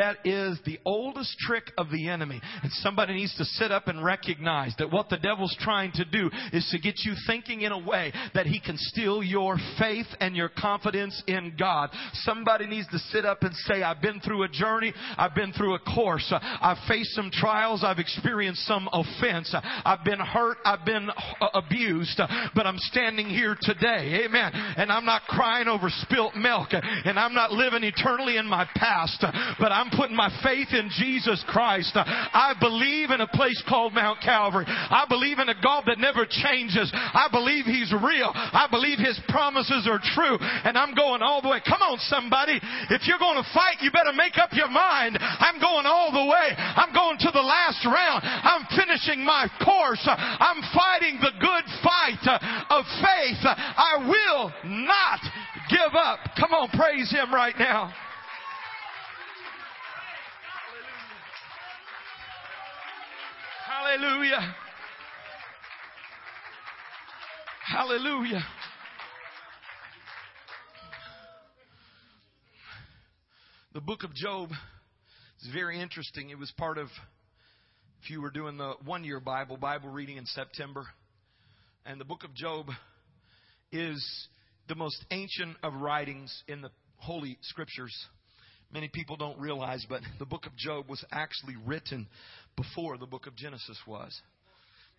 That is the oldest trick of the enemy. And somebody needs to sit up and recognize that what the devil's trying to do is to get you thinking in a way that he can steal your faith and your confidence in God. Somebody needs to sit up and say, I've been through a journey. I've been through a course. I've faced some trials. I've experienced some offense. I've been hurt. I've been abused. But I'm standing here today. Amen. And I'm not crying over spilt milk. And I'm not living eternally in my past. But I'm putting my faith in Jesus Christ. I believe in a place called Mount Calvary. I believe in a God that never changes. I believe He's real. I believe His promises are true. And I'm going all the way. Come on, somebody. If you're going to fight, you better make up your mind. I'm going all the way. I'm going to the last round. I'm finishing my course. I'm fighting the good fight of faith. I will not give up. Come on, praise Him right now. Hallelujah. Hallelujah. The book of Job is very interesting. It was part of, if you were doing the one year Bible, Bible reading in September. And the book of Job is the most ancient of writings in the Holy Scriptures. Many people don't realize, but the book of Job was actually written before the book of Genesis was.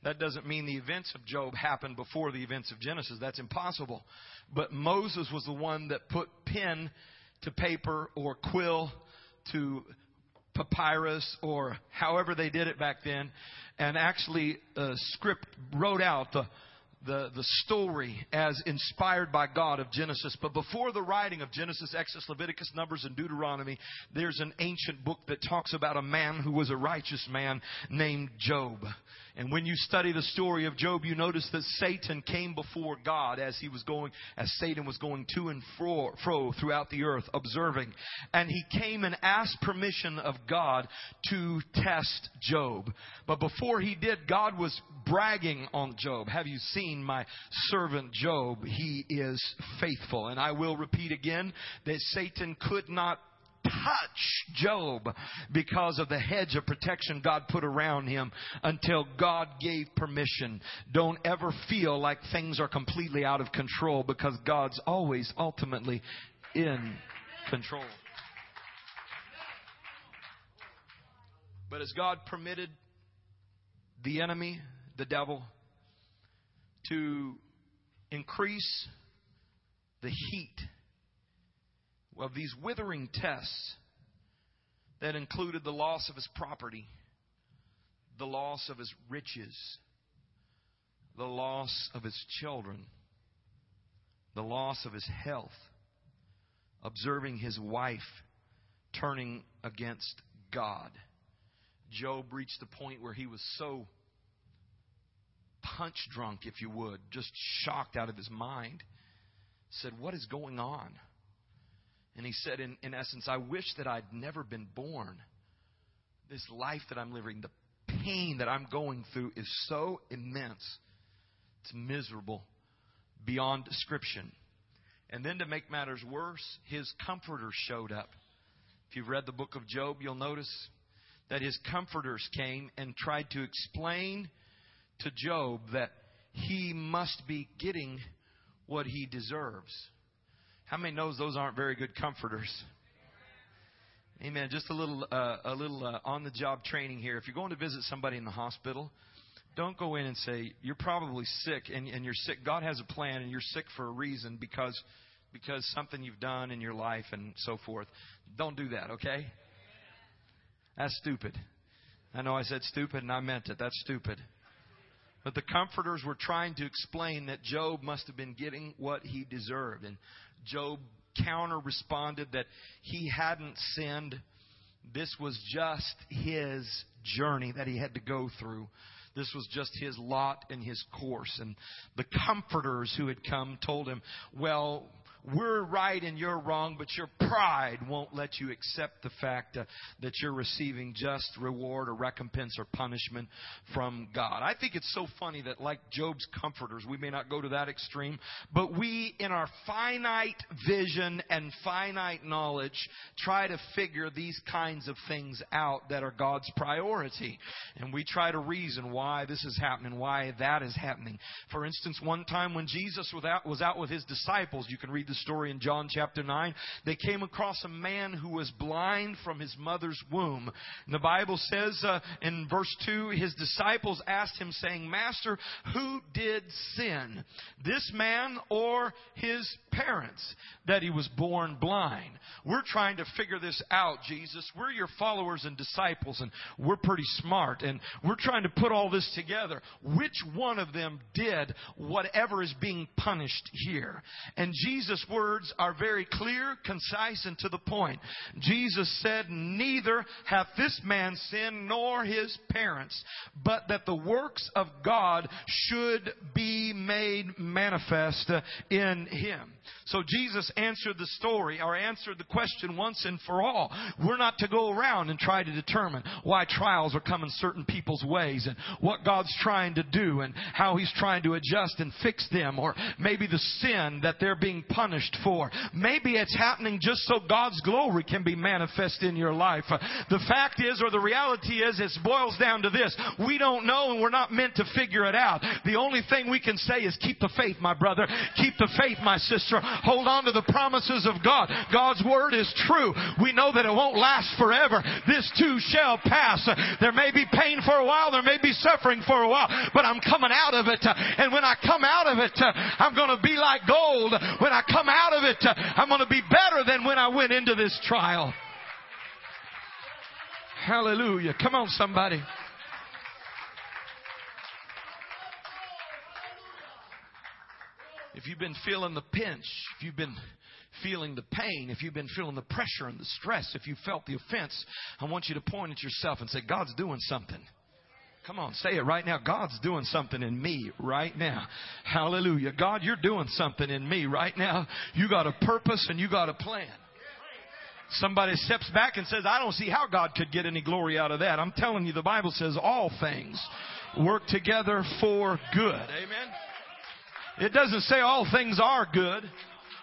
That doesn't mean the events of Job happened before the events of Genesis. That's impossible. But Moses was the one that put pen to paper or quill to papyrus or however they did it back then and actually uh, script wrote out the the, the story as inspired by God of Genesis. But before the writing of Genesis, Exodus, Leviticus, Numbers, and Deuteronomy, there's an ancient book that talks about a man who was a righteous man named Job. And when you study the story of Job, you notice that Satan came before God as he was going, as Satan was going to and fro, fro throughout the earth, observing. And he came and asked permission of God to test Job. But before he did, God was bragging on Job. Have you seen my servant Job? He is faithful. And I will repeat again that Satan could not touch Job because of the hedge of protection God put around him until God gave permission. Don't ever feel like things are completely out of control because God's always ultimately in control. But as God permitted the enemy, the devil, to increase the heat of these withering tests that included the loss of his property, the loss of his riches, the loss of his children, the loss of his health, observing his wife turning against God. Job reached the point where he was so punch drunk, if you would, just shocked out of his mind, said, What is going on? And he said, in, in essence, I wish that I'd never been born. This life that I'm living, the pain that I'm going through is so immense. It's miserable beyond description. And then to make matters worse, his comforter showed up. If you've read the book of Job, you'll notice that his comforters came and tried to explain to Job that he must be getting what he deserves. How many knows those aren't very good comforters? Amen. Just a little, uh, a little uh, on-the-job training here. If you're going to visit somebody in the hospital, don't go in and say you're probably sick and, and you're sick. God has a plan, and you're sick for a reason because because something you've done in your life and so forth. Don't do that. Okay? That's stupid. I know I said stupid and I meant it. That's stupid. But the comforters were trying to explain that Job must have been getting what he deserved. And Job counter responded that he hadn't sinned. This was just his journey that he had to go through. This was just his lot and his course. And the comforters who had come told him, Well, we're right and you're wrong, but your pride won't let you accept the fact uh, that you're receiving just reward or recompense or punishment from God. I think it's so funny that like Job's comforters, we may not go to that extreme, but we in our finite vision and finite knowledge try to figure these kinds of things out that are God's priority. And we try to reason why this is happening, why that is happening. For instance, one time when Jesus was out, was out with his disciples, you can read the story in John chapter 9, they came across a man who was blind from his mother's womb. And the Bible says uh, in verse 2, his disciples asked him, saying, Master, who did sin, this man or his parents, that he was born blind? We're trying to figure this out, Jesus. We're your followers and disciples, and we're pretty smart, and we're trying to put all this together. Which one of them did whatever is being punished here? And Jesus' words are very clear, concise, and to the point. Jesus said, Neither hath this man sinned nor his parents, but that the works of God should be made manifest in him. So Jesus answered the story or answered the question once and for all. We're not to go around and try to determine why trials are coming certain people's ways and what God's trying to do and how He's trying to adjust and fix them or maybe the sin that they're being punished for. Maybe it's happening just so God's glory can be manifest in your life. The fact is, or the reality is, it boils down to this. We don't know and we're not meant to figure it out. The only thing we can say is keep the faith, my brother. Keep the faith, my sister. Hold on to the promises of God. God's word is true. We know that it won't last forever. This too shall pass. There may be pain for a while. There may be suffering for a while, but I'm coming out of it. And when I come out of it, I'm going to be like gold. When I come out of it, I'm going to be better than when I went into this trial. Hallelujah. Come on, somebody. If you've been feeling the pinch, if you've been feeling the pain, if you've been feeling the pressure and the stress, if you felt the offense, I want you to point at yourself and say, God's doing something. Come on, say it right now. God's doing something in me right now. Hallelujah. God, you're doing something in me right now. You got a purpose and you got a plan. Somebody steps back and says, I don't see how God could get any glory out of that. I'm telling you, the Bible says all things work together for good. Amen. It doesn't say all things are good.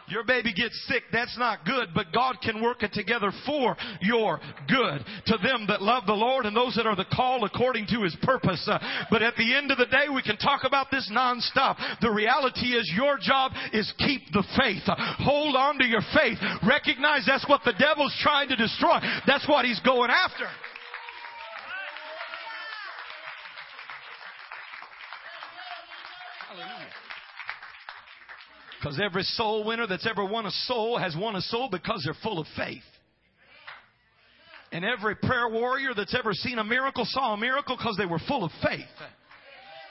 Your baby gets sick, that's not good, but God can work it together for your good. To them that love the Lord and those that are the called according to His purpose. Uh, but at the end of the day, we can talk about this nonstop. The reality is your job is keep the faith. Uh, hold on to your faith. Recognize that's what the devil's trying to destroy. That's what he's going after. Because every soul winner that's ever won a soul has won a soul because they're full of faith. And every prayer warrior that's ever seen a miracle saw a miracle because they were full of faith.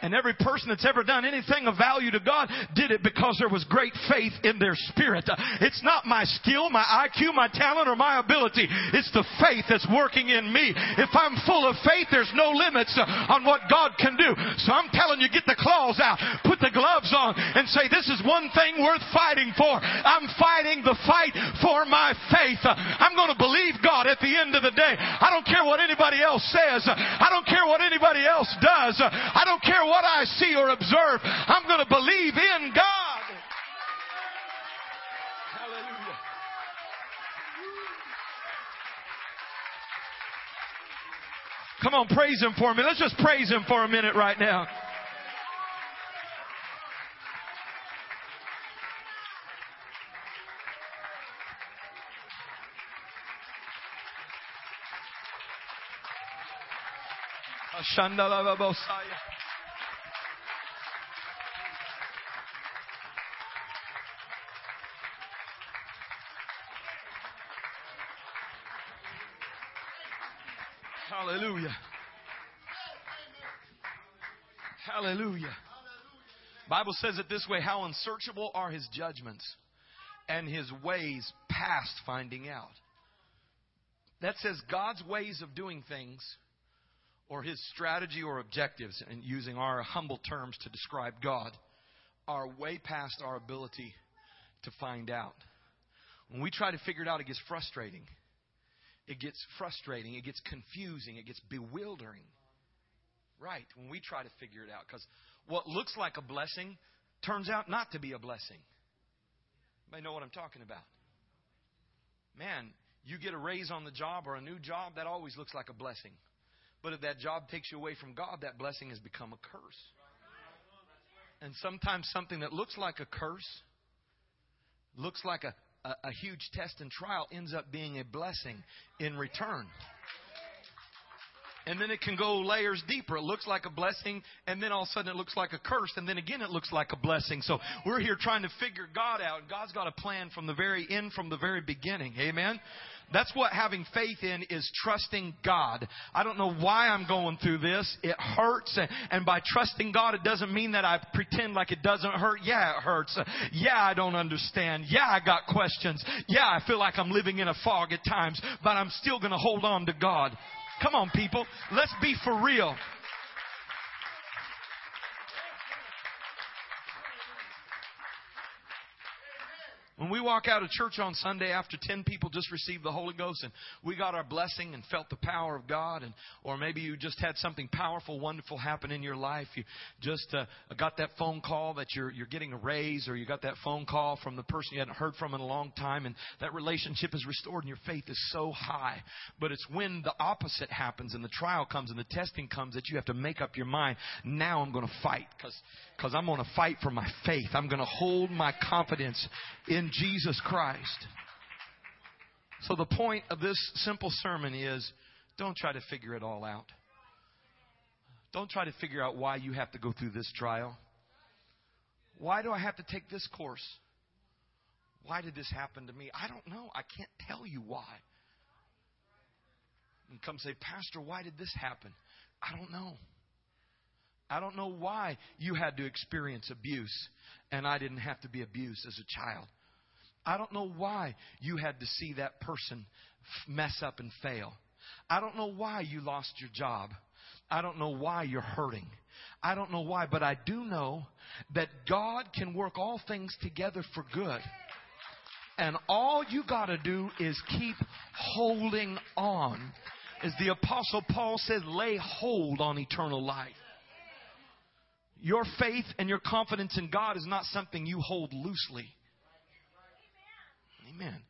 And every person that's ever done anything of value to God did it because there was great faith in their spirit. It's not my skill, my IQ, my talent, or my ability. It's the faith that's working in me. If I'm full of faith, there's no limits on what God can do. So I'm telling you, get the claws out, put the gloves on, and say, this is one thing worth fighting for. I'm fighting the fight for my faith. I'm going to believe God at the end of the day. I don't care what anybody else says. I don't care what anybody else does. I don't care what I see or observe. I'm going to believe in God. Hallelujah. Come on, praise Him for me. Let's just praise Him for a minute right now. Hallelujah. Hallelujah. Bible says it this way, how unsearchable are his judgments and his ways past finding out. That says God's ways of doing things or his strategy or objectives, and using our humble terms to describe God, are way past our ability to find out. When we try to figure it out, it gets frustrating. It gets frustrating. It gets confusing. It gets bewildering. Right, when we try to figure it out. Because what looks like a blessing turns out not to be a blessing. Anybody know what I'm talking about? Man, you get a raise on the job or a new job, that always looks like a blessing. But if that job takes you away from God, that blessing has become a curse. And sometimes something that looks like a curse, looks like a, a, a huge test and trial, ends up being a blessing in return. And then it can go layers deeper. It looks like a blessing, and then all of a sudden it looks like a curse, and then again it looks like a blessing. So we're here trying to figure God out. God's got a plan from the very end, from the very beginning. Amen? That's what having faith in is trusting God. I don't know why I'm going through this. It hurts. And by trusting God, it doesn't mean that I pretend like it doesn't hurt. Yeah, it hurts. Yeah, I don't understand. Yeah, I got questions. Yeah, I feel like I'm living in a fog at times, but I'm still going to hold on to God. Come on, people. Let's be for real. When we walk out of church on Sunday after 10 people just received the Holy Ghost and we got our blessing and felt the power of God and or maybe you just had something powerful, wonderful happen in your life. You just uh, got that phone call that you're you're getting a raise or you got that phone call from the person you hadn't heard from in a long time and that relationship is restored and your faith is so high. But it's when the opposite happens and the trial comes and the testing comes that you have to make up your mind. Now I'm going to fight cuz cuz I'm going to fight for my faith. I'm going to hold my confidence in Jesus Christ. So, the point of this simple sermon is don't try to figure it all out. Don't try to figure out why you have to go through this trial. Why do I have to take this course? Why did this happen to me? I don't know. I can't tell you why. And come say, Pastor, why did this happen? I don't know. I don't know why you had to experience abuse and I didn't have to be abused as a child. I don't know why you had to see that person mess up and fail. I don't know why you lost your job. I don't know why you're hurting. I don't know why, but I do know that God can work all things together for good. And all you gotta do is keep holding on. As the apostle Paul says, lay hold on eternal life. Your faith and your confidence in God is not something you hold loosely. Amen.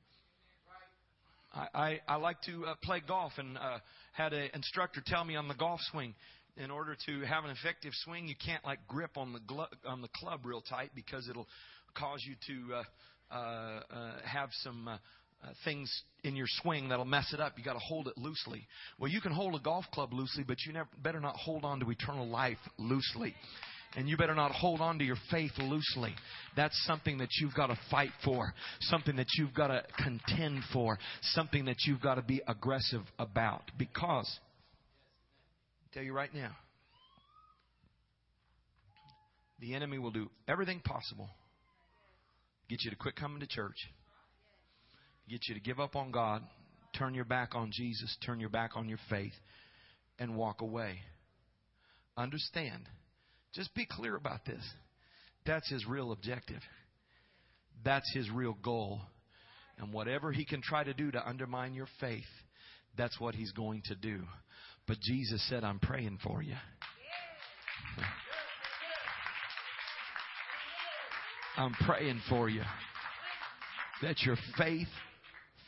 I, I, I like to uh, play golf and uh, had an instructor tell me on the golf swing, in order to have an effective swing, you can't like grip on the glo- on the club real tight because it'll cause you to uh, uh, uh, have some uh, uh, things in your swing that'll mess it up. You got to hold it loosely. Well, you can hold a golf club loosely, but you never, better not hold on to eternal life loosely. And you better not hold on to your faith loosely. That's something that you've got to fight for, something that you've got to contend for, something that you've got to be aggressive about. Because, I tell you right now, the enemy will do everything possible get you to quit coming to church, get you to give up on God, turn your back on Jesus, turn your back on your faith, and walk away. Understand just be clear about this. That's his real objective. That's his real goal. And whatever he can try to do to undermine your faith, that's what he's going to do. But Jesus said, I'm praying for you. I'm praying for you that your faith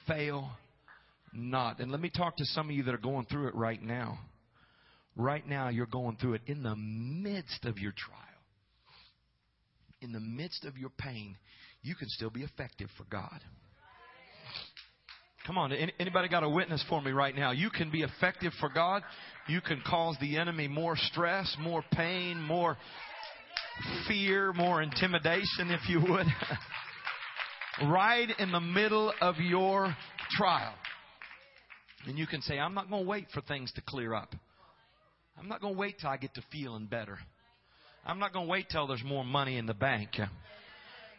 fail not. And let me talk to some of you that are going through it right now. Right now, you're going through it in the midst of your trial. In the midst of your pain, you can still be effective for God. Come on, anybody got a witness for me right now? You can be effective for God. You can cause the enemy more stress, more pain, more fear, more intimidation, if you would. right in the middle of your trial. And you can say, I'm not going to wait for things to clear up. I'm not going to wait till I get to feeling better. I'm not going to wait till there's more money in the bank.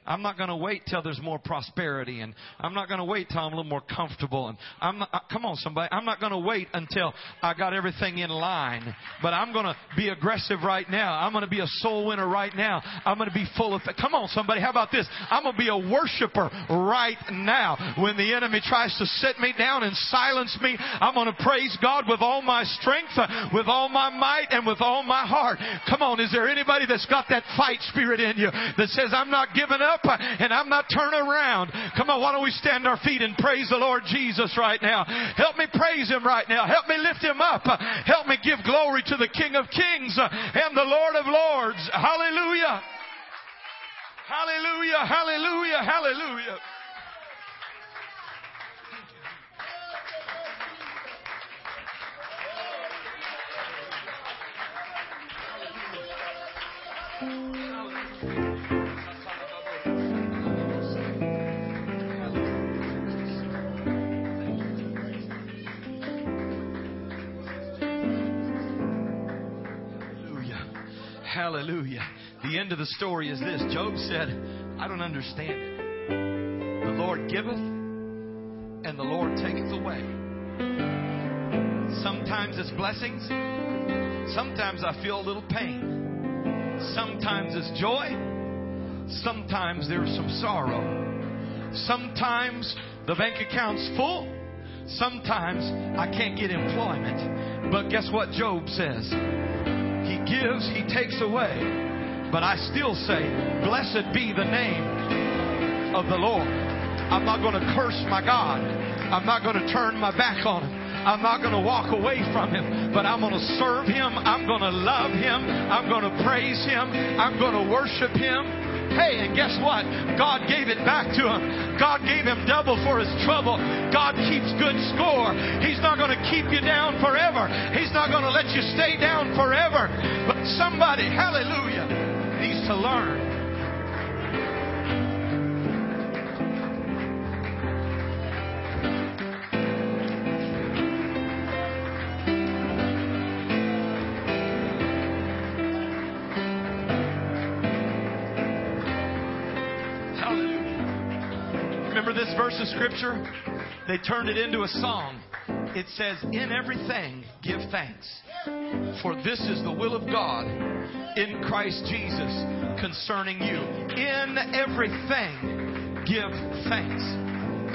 I'm not going to wait till there's more prosperity and I'm not going to wait till I'm a little more comfortable and I'm not, uh, come on somebody, I'm not going to wait until I got everything in line, but I'm going to be aggressive right now. I'm going to be a soul winner right now. I'm going to be full of, come on somebody, how about this? I'm going to be a worshiper right now. When the enemy tries to sit me down and silence me, I'm going to praise God with all my strength, with all my might, and with all my heart. Come on, is there anybody that's got that fight spirit in you that says, I'm not giving up and I'm not turning around? Come on, why don't we stand our feet and praise the Lord Jesus right now? Help me praise Him right now. Help me lift Him up. Help me give glory to the King of Kings and the Lord of Lords. Hallelujah. Hallelujah, hallelujah, hallelujah. Hallelujah. The end of the story is this Job said, I don't understand it. The Lord giveth and the Lord taketh away. Sometimes it's blessings. Sometimes I feel a little pain. Sometimes it's joy. Sometimes there's some sorrow. Sometimes the bank account's full. Sometimes I can't get employment. But guess what Job says? He gives, He takes away. But I still say, Blessed be the name of the Lord. I'm not going to curse my God. I'm not going to turn my back on Him. I'm not going to walk away from Him, but I'm going to serve Him. I'm going to love Him. I'm going to praise Him. I'm going to worship Him. Hey, and guess what? God gave it back to him. God gave him double for his trouble. God keeps good score. He's not going to keep you down forever. He's not going to let you stay down forever. But somebody, hallelujah, needs to learn verse of Scripture, they turned it into a song. It says, In everything give thanks, for this is the will of God in Christ Jesus concerning you. In everything give thanks.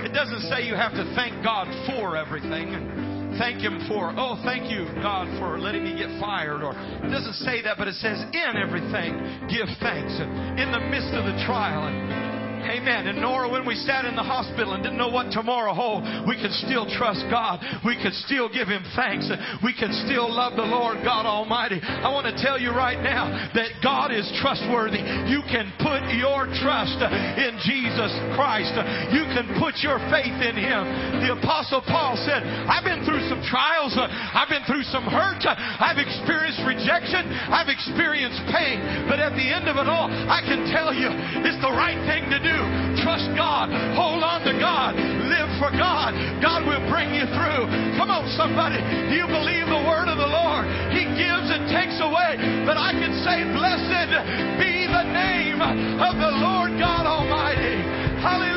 It doesn't say you have to thank God for everything thank Him for, oh, thank you, God, for letting me get fired. Or it doesn't say that, but it says, in everything, give thanks. And In the midst of the trial. And Amen. And Nora, when we sat in the hospital and didn't know what tomorrow hold, we could still trust God. We could still give Him thanks. We can still love the Lord God Almighty. I want to tell you right now that God is trustworthy. You can put your trust in Jesus Christ. You can put your faith in Him. The Apostle Paul said, I've been through some trials. I've been through some hurt. I've experienced rejection. I've experienced pain. But at the end of it all, I can tell you it's the right thing to do. Trust God. Hold on to God. Live for God. God will bring you through. Come on, somebody. Do you believe the word of the Lord? He gives and takes away. But I can say, Blessed be the name of the Lord God Almighty. Hallelujah.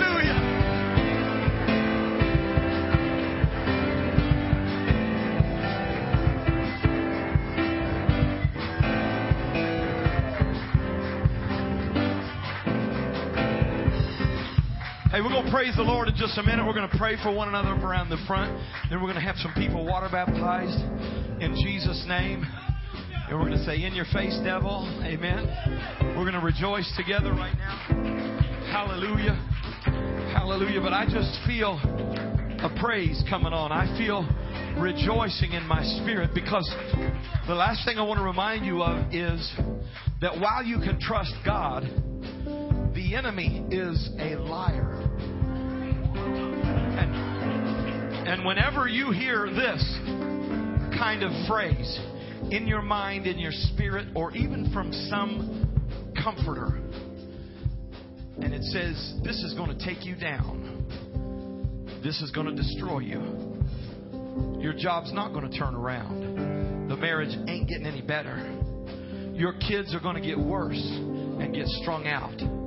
Hey, we're going to praise the Lord in just a minute. We're going to pray for one another up around the front. Then we're going to have some people water baptized in Jesus' name. And we're going to say, In your face, devil. Amen. We're going to rejoice together right now. Hallelujah. Hallelujah. But I just feel a praise coming on. I feel rejoicing in my spirit because the last thing I want to remind you of is that while you can trust God, the enemy is a liar. And, and whenever you hear this kind of phrase in your mind, in your spirit, or even from some comforter, and it says, This is going to take you down, this is going to destroy you. Your job's not going to turn around. The marriage ain't getting any better. Your kids are going to get worse and get strung out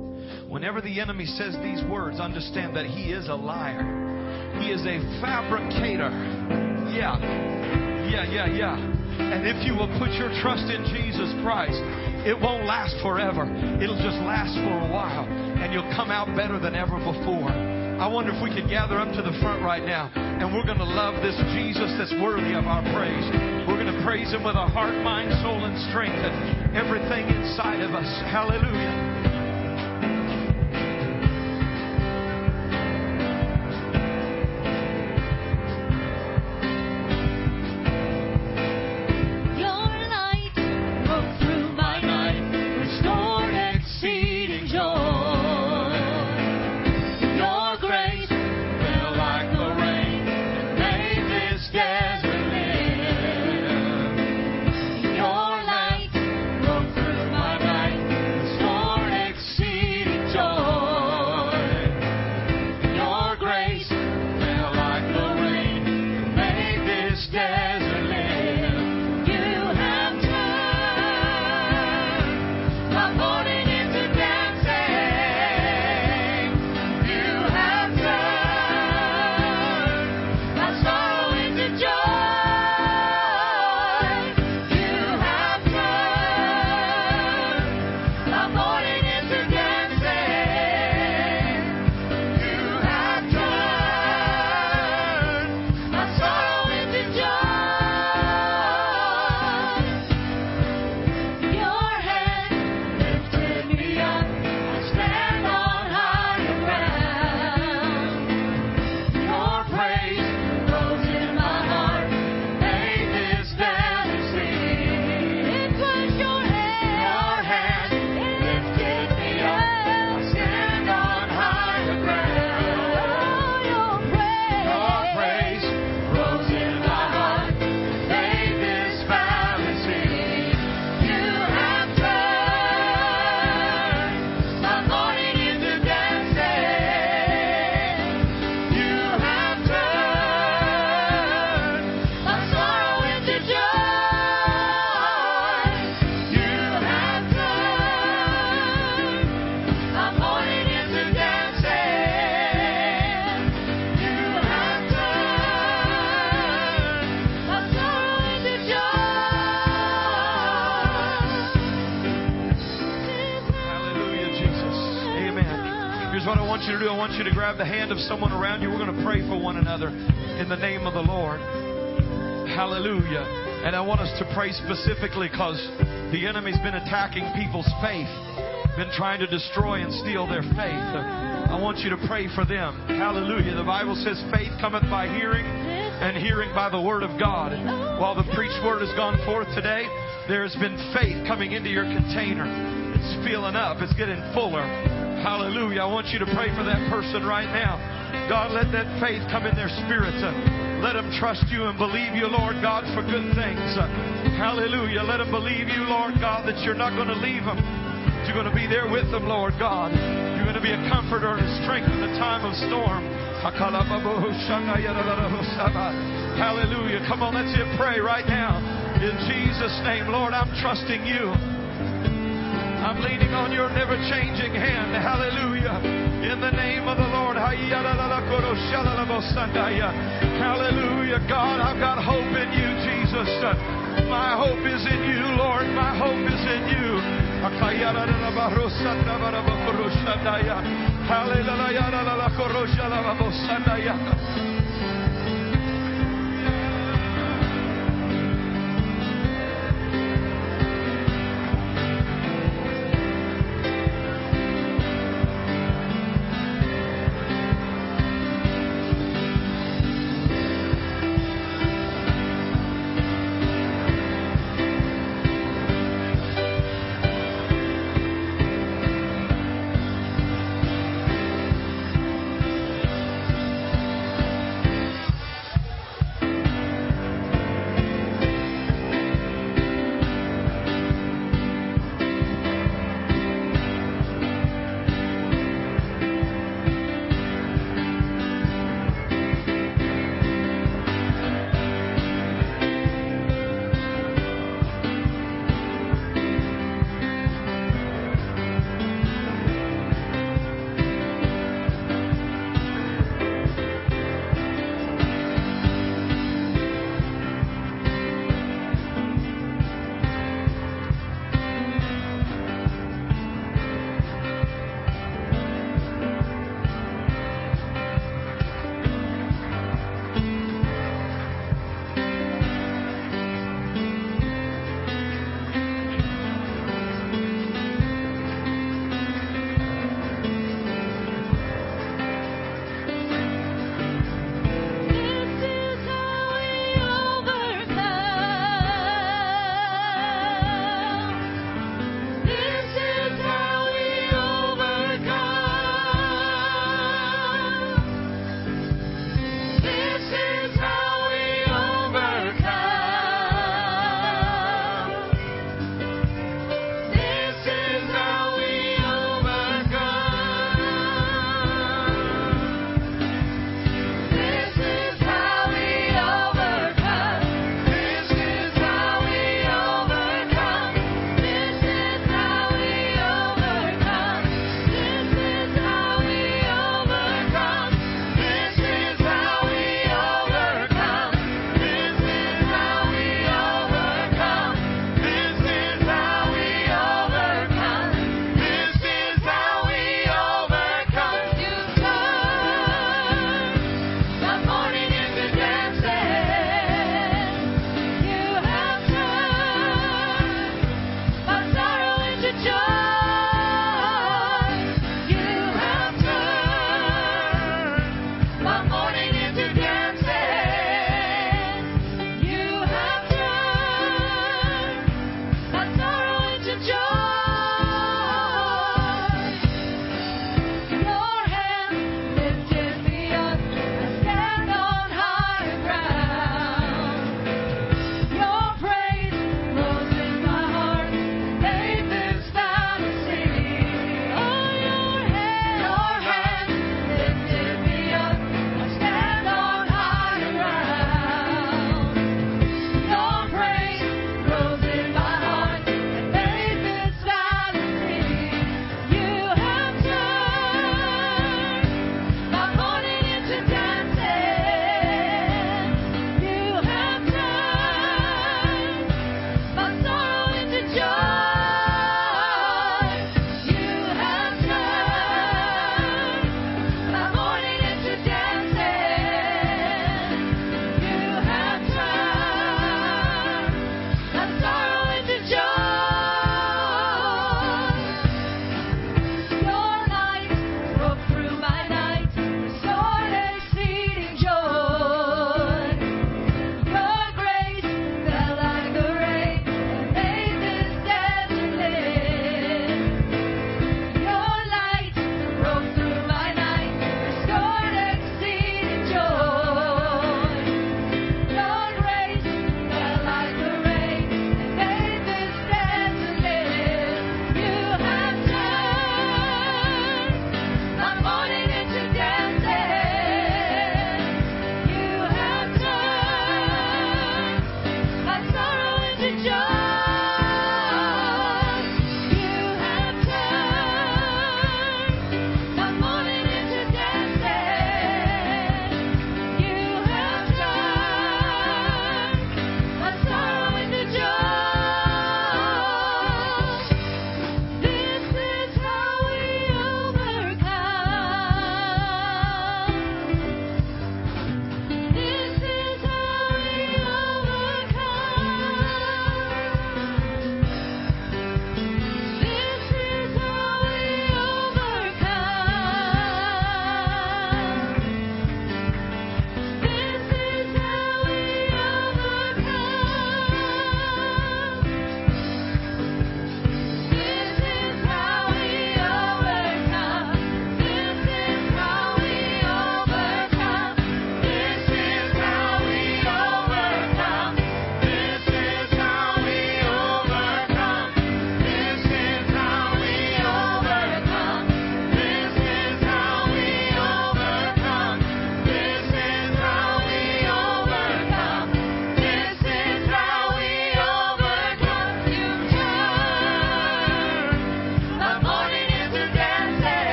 Whenever the enemy says these words, understand that he is a liar. He is a fabricator. Yeah. Yeah, yeah, yeah. And if you will put your trust in Jesus Christ, it won't last forever. It'll just last for a while. And you'll come out better than ever before. I wonder if we could gather up to the front right now and we're going to love this Jesus that's worthy of our praise. We're going to praise him with our heart, mind, soul, and strength and everything inside of us. Hallelujah. Grab the hand of someone around you. We're going to pray for one another in the name of the Lord. Hallelujah. And I want us to pray specifically because the enemy's been attacking people's faith, been trying to destroy and steal their faith. I want you to pray for them. Hallelujah. The Bible says faith cometh by hearing and hearing by the word of God. While the preached word has gone forth today, there has been faith coming into your container. It's filling up. It's getting fuller. Hallelujah. I want you to pray for that person right now. God, let that faith come in their spirits. Let them trust you and believe you, Lord God, for good things. Hallelujah. Let them believe you, Lord God, that you're not going to leave them. You're going to be there with them, Lord God. You're going to be a comforter and a strength in the time of storm. Hallelujah. Come on, let's pray right now. In Jesus' name, Lord, I'm trusting you. I'm leaning on your never changing hand. Hallelujah. In the name of the Lord. Hallelujah. God, I've got hope in you, Jesus. My hope is in you, Lord. My hope is in you. Hallelujah.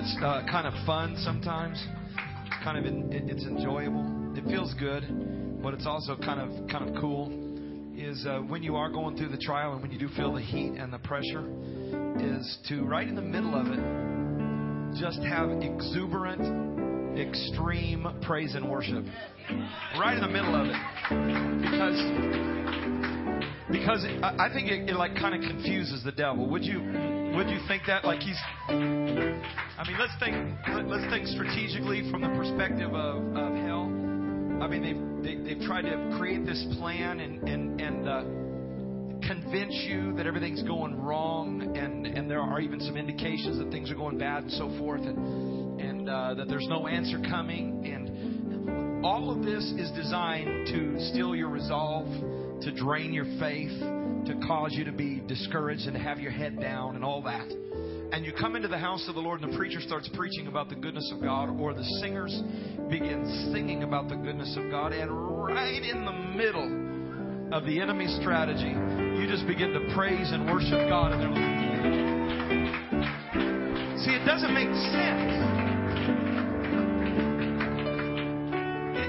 That's uh, kind of fun sometimes. Kind of, in, it's enjoyable. It feels good, but it's also kind of kind of cool. Is uh, when you are going through the trial and when you do feel the heat and the pressure, is to right in the middle of it, just have exuberant, extreme praise and worship. Right in the middle of it, because because it, I think it, it like kind of confuses the devil. Would you would you think that like he's? I mean, let's think let's think strategically from the perspective of, of hell. I mean, they've they, have they have tried to create this plan and and and. Uh, convince you that everything's going wrong and and there are even some indications that things are going bad and so forth and and uh, that there's no answer coming and all of this is designed to steal your resolve to drain your faith, to cause you to be discouraged and have your head down and all that. And you come into the house of the Lord and the preacher starts preaching about the goodness of God, or the singers begin singing about the goodness of God, and right in the middle of the enemy's strategy, you just begin to praise and worship God. And See, it doesn't make sense.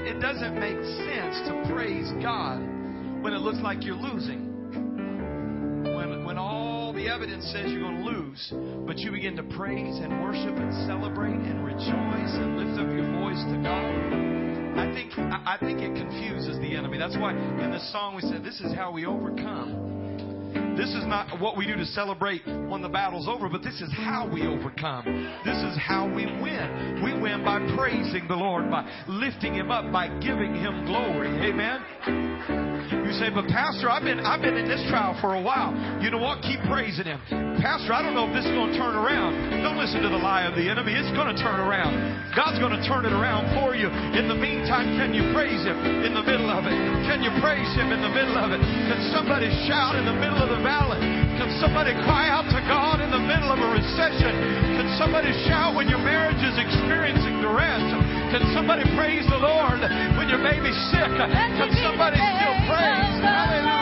It doesn't make sense to praise God when it looks like you're losing. Evidence says you're going to lose, but you begin to praise and worship and celebrate and rejoice and lift up your voice to God. I think I think it confuses the enemy. That's why in this song we said this is how we overcome. This is not what we do to celebrate when the battle's over, but this is how we overcome. This is how we win. We win by praising the Lord, by lifting Him up, by giving Him glory. Amen. You say, but Pastor, I've been I've been in this trial for a while. You know what? Keep praising Him. Pastor, I don't know if this is going to turn around. Don't listen to the lie of the enemy. It's going to turn around. God's going to turn it around for you. In the meantime, can you praise Him in the middle of it? Can you praise Him in the middle of it? Can somebody shout in the middle of the valley? Can somebody cry out to God in the middle of a recession? Can somebody shout when your marriage is experiencing duress? Can somebody praise the Lord when your baby's sick? Can somebody still praise? Hallelujah.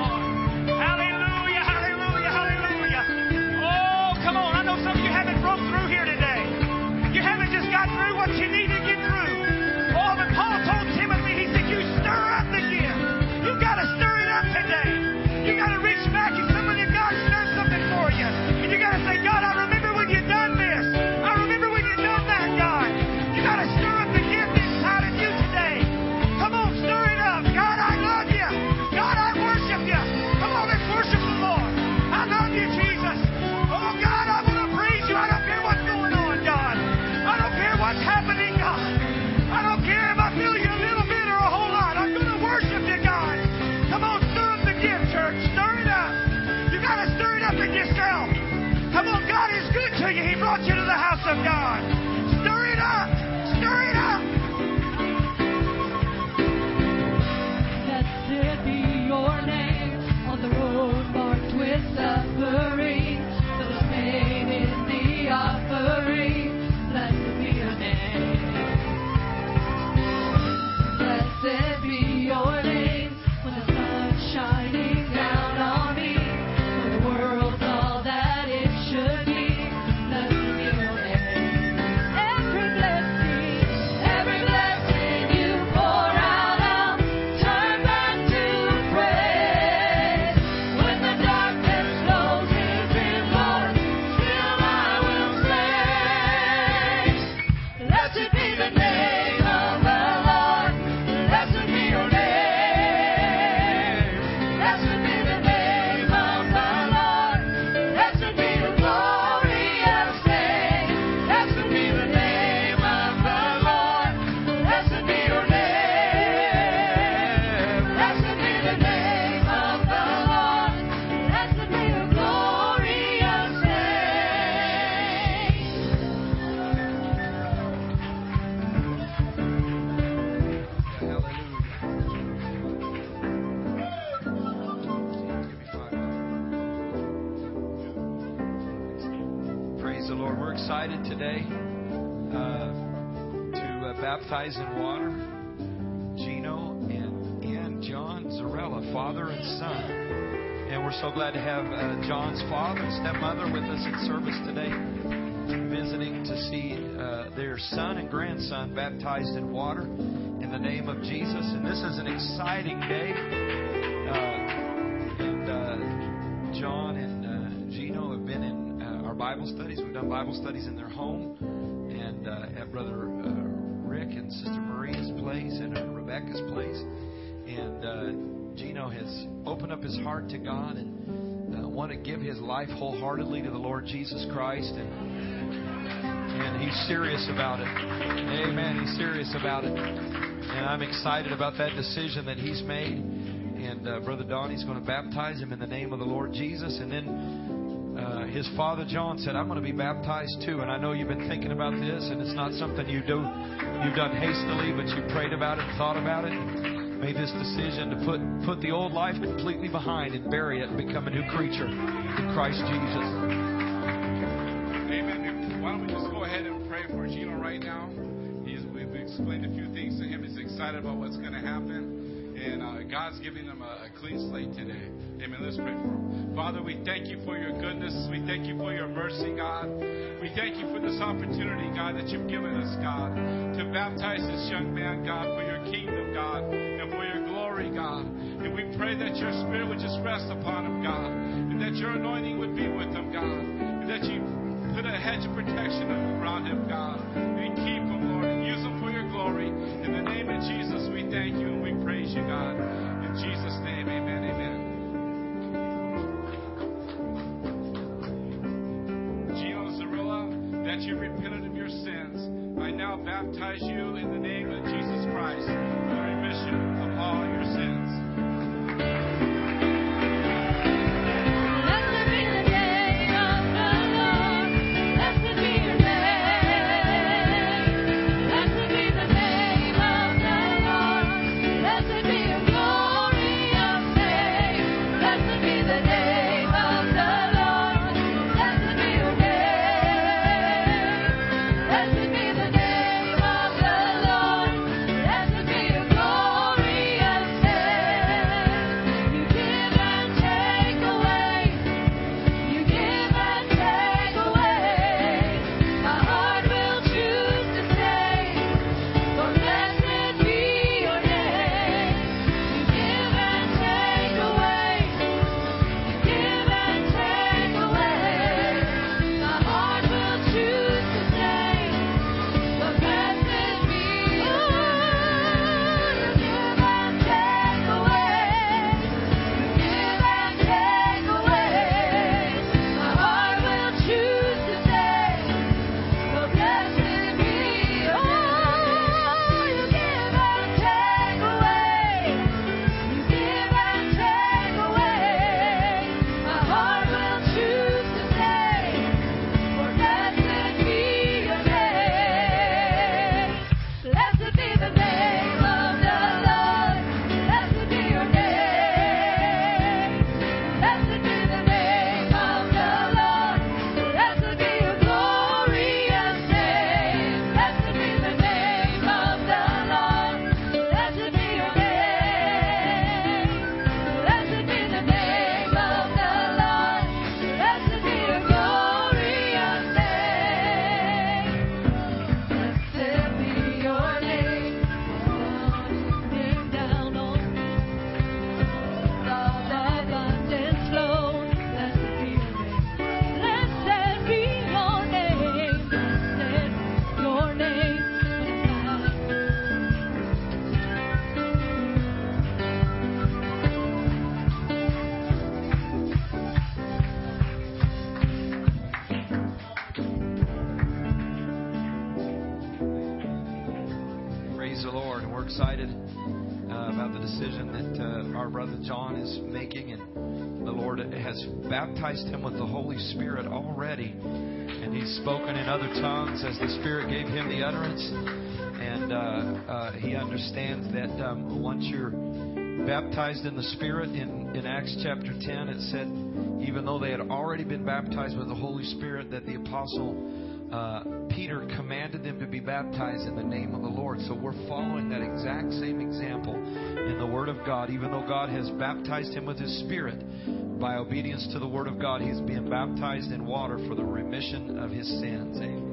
excited today uh, to uh, baptize in water Gino and, and John Zarella, father and son. And we're so glad to have uh, John's father and stepmother with us in service today, visiting to see uh, their son and grandson baptized in water in the name of Jesus. And this is an exciting day. Uh, and uh, John and Gino have been in our Bible studies. Bible studies in their home and uh, at Brother uh, Rick and Sister Maria's place and at Rebecca's place. And uh, Gino has opened up his heart to God and uh, want to give his life wholeheartedly to the Lord Jesus Christ. And, and he's serious about it. Amen. He's serious about it. And I'm excited about that decision that he's made. And uh, Brother Donnie's going to baptize him in the name of the Lord Jesus. And then uh, his father John said, "I'm going to be baptized too." And I know you've been thinking about this, and it's not something you do you've done hastily, but you prayed about it, thought about it, made this decision to put put the old life completely behind and bury it and become a new creature in Christ Jesus. Amen. Why don't we just go ahead and pray for Gino right now? He's, we, we explained a few things to him. He's excited about what's going to happen. God's giving them a, a clean slate today. Amen. Let's pray for them. Father, we thank you for your goodness. We thank you for your mercy, God. We thank you for this opportunity, God, that you've given us, God, to baptize this young man, God, for your kingdom, God, and for your glory, God. And we pray that your spirit would just rest upon him, God, and that your anointing would be with him, God, and that you put a hedge of protection around him, God, and keep him, Lord, and use him for your glory. In the name of Jesus, we thank you praise you, God. In Jesus' name, amen, amen. Gino Zarilla, that you repented of your sins. I now baptize you in the name understands that um, once you're baptized in the Spirit, in, in Acts chapter 10, it said, even though they had already been baptized with the Holy Spirit, that the apostle uh, Peter commanded them to be baptized in the name of the Lord. So we're following that exact same example in the Word of God. Even though God has baptized him with His Spirit, by obedience to the Word of God, he's being baptized in water for the remission of his sins. Amen.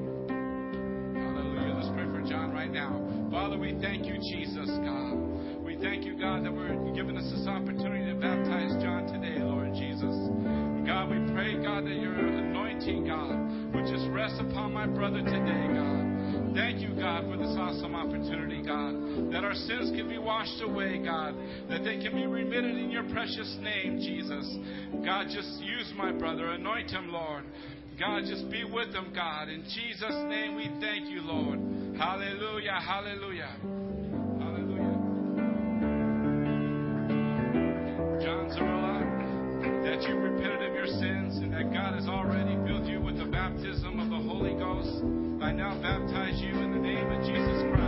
Right now. Father, we thank you, Jesus, God. We thank you, God, that we're giving us this opportunity to baptize John today, Lord Jesus. God, we pray, God, that your anointing, God, would just rest upon my brother today, God. Thank you, God, for this awesome opportunity, God, that our sins can be washed away, God, that they can be remitted in your precious name, Jesus. God, just use my brother, anoint him, Lord. God, just be with them, God. In Jesus' name we thank you, Lord. Hallelujah, hallelujah. Hallelujah. John Zarilla, that you repented of your sins and that God has already filled you with the baptism of the Holy Ghost. I now baptize you in the name of Jesus Christ,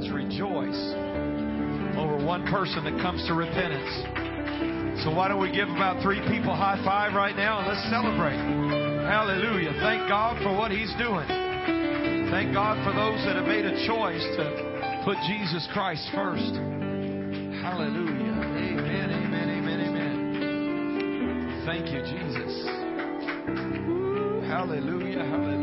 heavens rejoice over one person that comes to repentance. So why don't we give about three people high five right now and let's celebrate. Hallelujah. Thank God for what He's doing. Thank God for those that have made a choice to put Jesus Christ first. Hallelujah. Amen, amen, amen, amen. Thank you, Jesus. Hallelujah, hallelujah.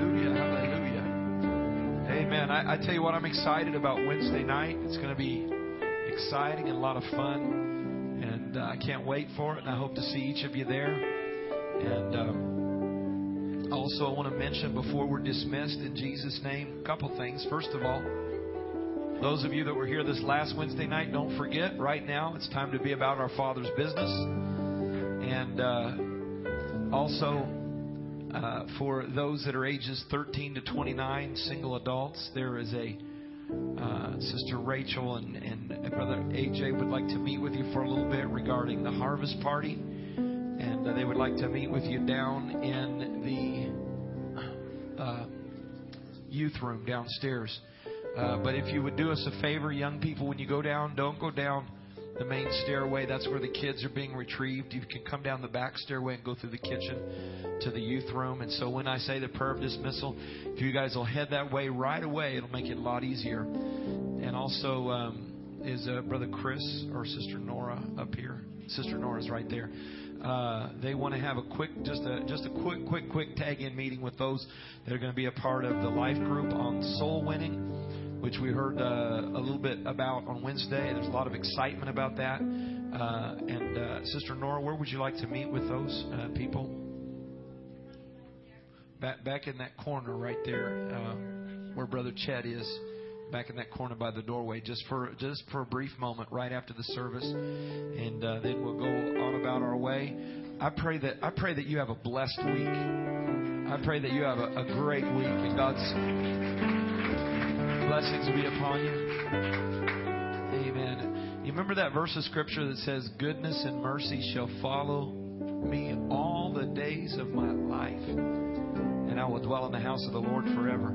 I, I tell you what, I'm excited about Wednesday night. It's going to be exciting and a lot of fun. And uh, I can't wait for it. And I hope to see each of you there. And um, Also, I want to mention before we're dismissed in Jesus' name a couple things. First of all, those of you that were here this last Wednesday night, don't forget, right now it's time to be about our Father's business. And uh, also, uh, for those that are ages 13 to 29, single adults, there is a uh, Sister Rachel and, and Brother AJ would like to meet with you for a little bit regarding the harvest party. And uh, they would like to meet with you down in the uh, youth room downstairs. Uh, but if you would do us a favor, young people, when you go down, don't go down the main stairway. That's where the kids are being retrieved. You can come down the back stairway and go through the kitchen to the youth room. And so when I say the prayer of dismissal, if you guys will head that way right away, it'll make it a lot easier. And also, um, is uh, Brother Chris or Sister Nora up here? Sister Nora's right there. Uh, they want to have a quick, just a just a quick, quick, quick tag-in meeting with those that are going to be a part of the life group on soul winning, which we heard uh, a little bit about on Wednesday. There's a lot of excitement about that. Uh, and uh, Sister Nora, where would you like to meet with those uh, people? Back back in that corner right there, uh, where Brother Chet is back in that corner by the doorway just for just for a brief moment right after the service and uh, then we'll go on about our way i pray that i pray that you have a blessed week i pray that you have a, a great week and god's blessings be upon you amen you remember that verse of scripture that says goodness and mercy shall follow me all the days of my life and i will dwell in the house of the lord forever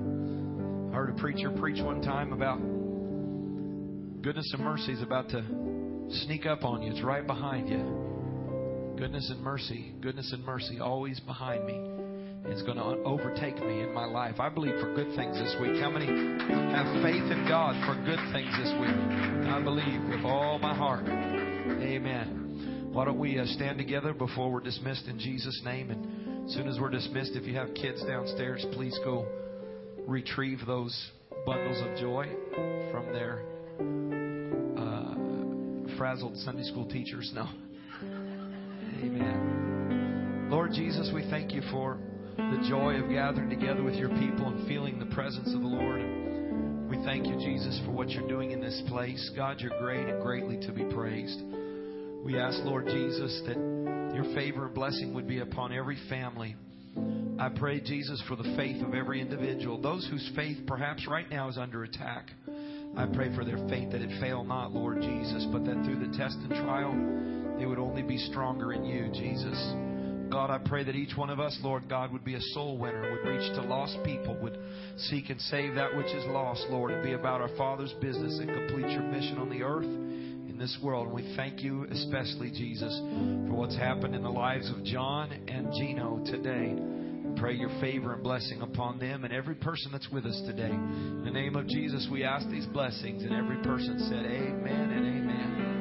I heard a preacher preach one time about goodness and mercy is about to sneak up on you. It's right behind you. Goodness and mercy, goodness and mercy, always behind me. It's going to overtake me in my life. I believe for good things this week. How many have faith in God for good things this week? I believe with all my heart. Amen. Why don't we uh, stand together before we're dismissed in Jesus' name? And as soon as we're dismissed, if you have kids downstairs, please go retrieve those bundles of joy from their uh, frazzled Sunday school teachers. No. Amen. Lord Jesus, we thank you for the joy of gathering together with your people and feeling the presence of the Lord. We thank you, Jesus, for what you're doing in this place. God, you're great and greatly to be praised. We ask, Lord Jesus, that your favor and blessing would be upon every family. I pray, Jesus, for the faith of every individual, those whose faith perhaps right now is under attack. I pray for their faith that it fail not, Lord Jesus, but that through the test and trial, they would only be stronger in you, Jesus. God, I pray that each one of us, Lord God, would be a soul winner, would reach to lost people, would seek and save that which is lost, Lord, and be about our Father's business and complete your mission on the earth in this world. And we thank you especially, Jesus, for what's happened in the lives of John and Gino today. Pray your favor and blessing upon them and every person that's with us today. In the name of Jesus, we ask these blessings, and every person said, Amen and Amen.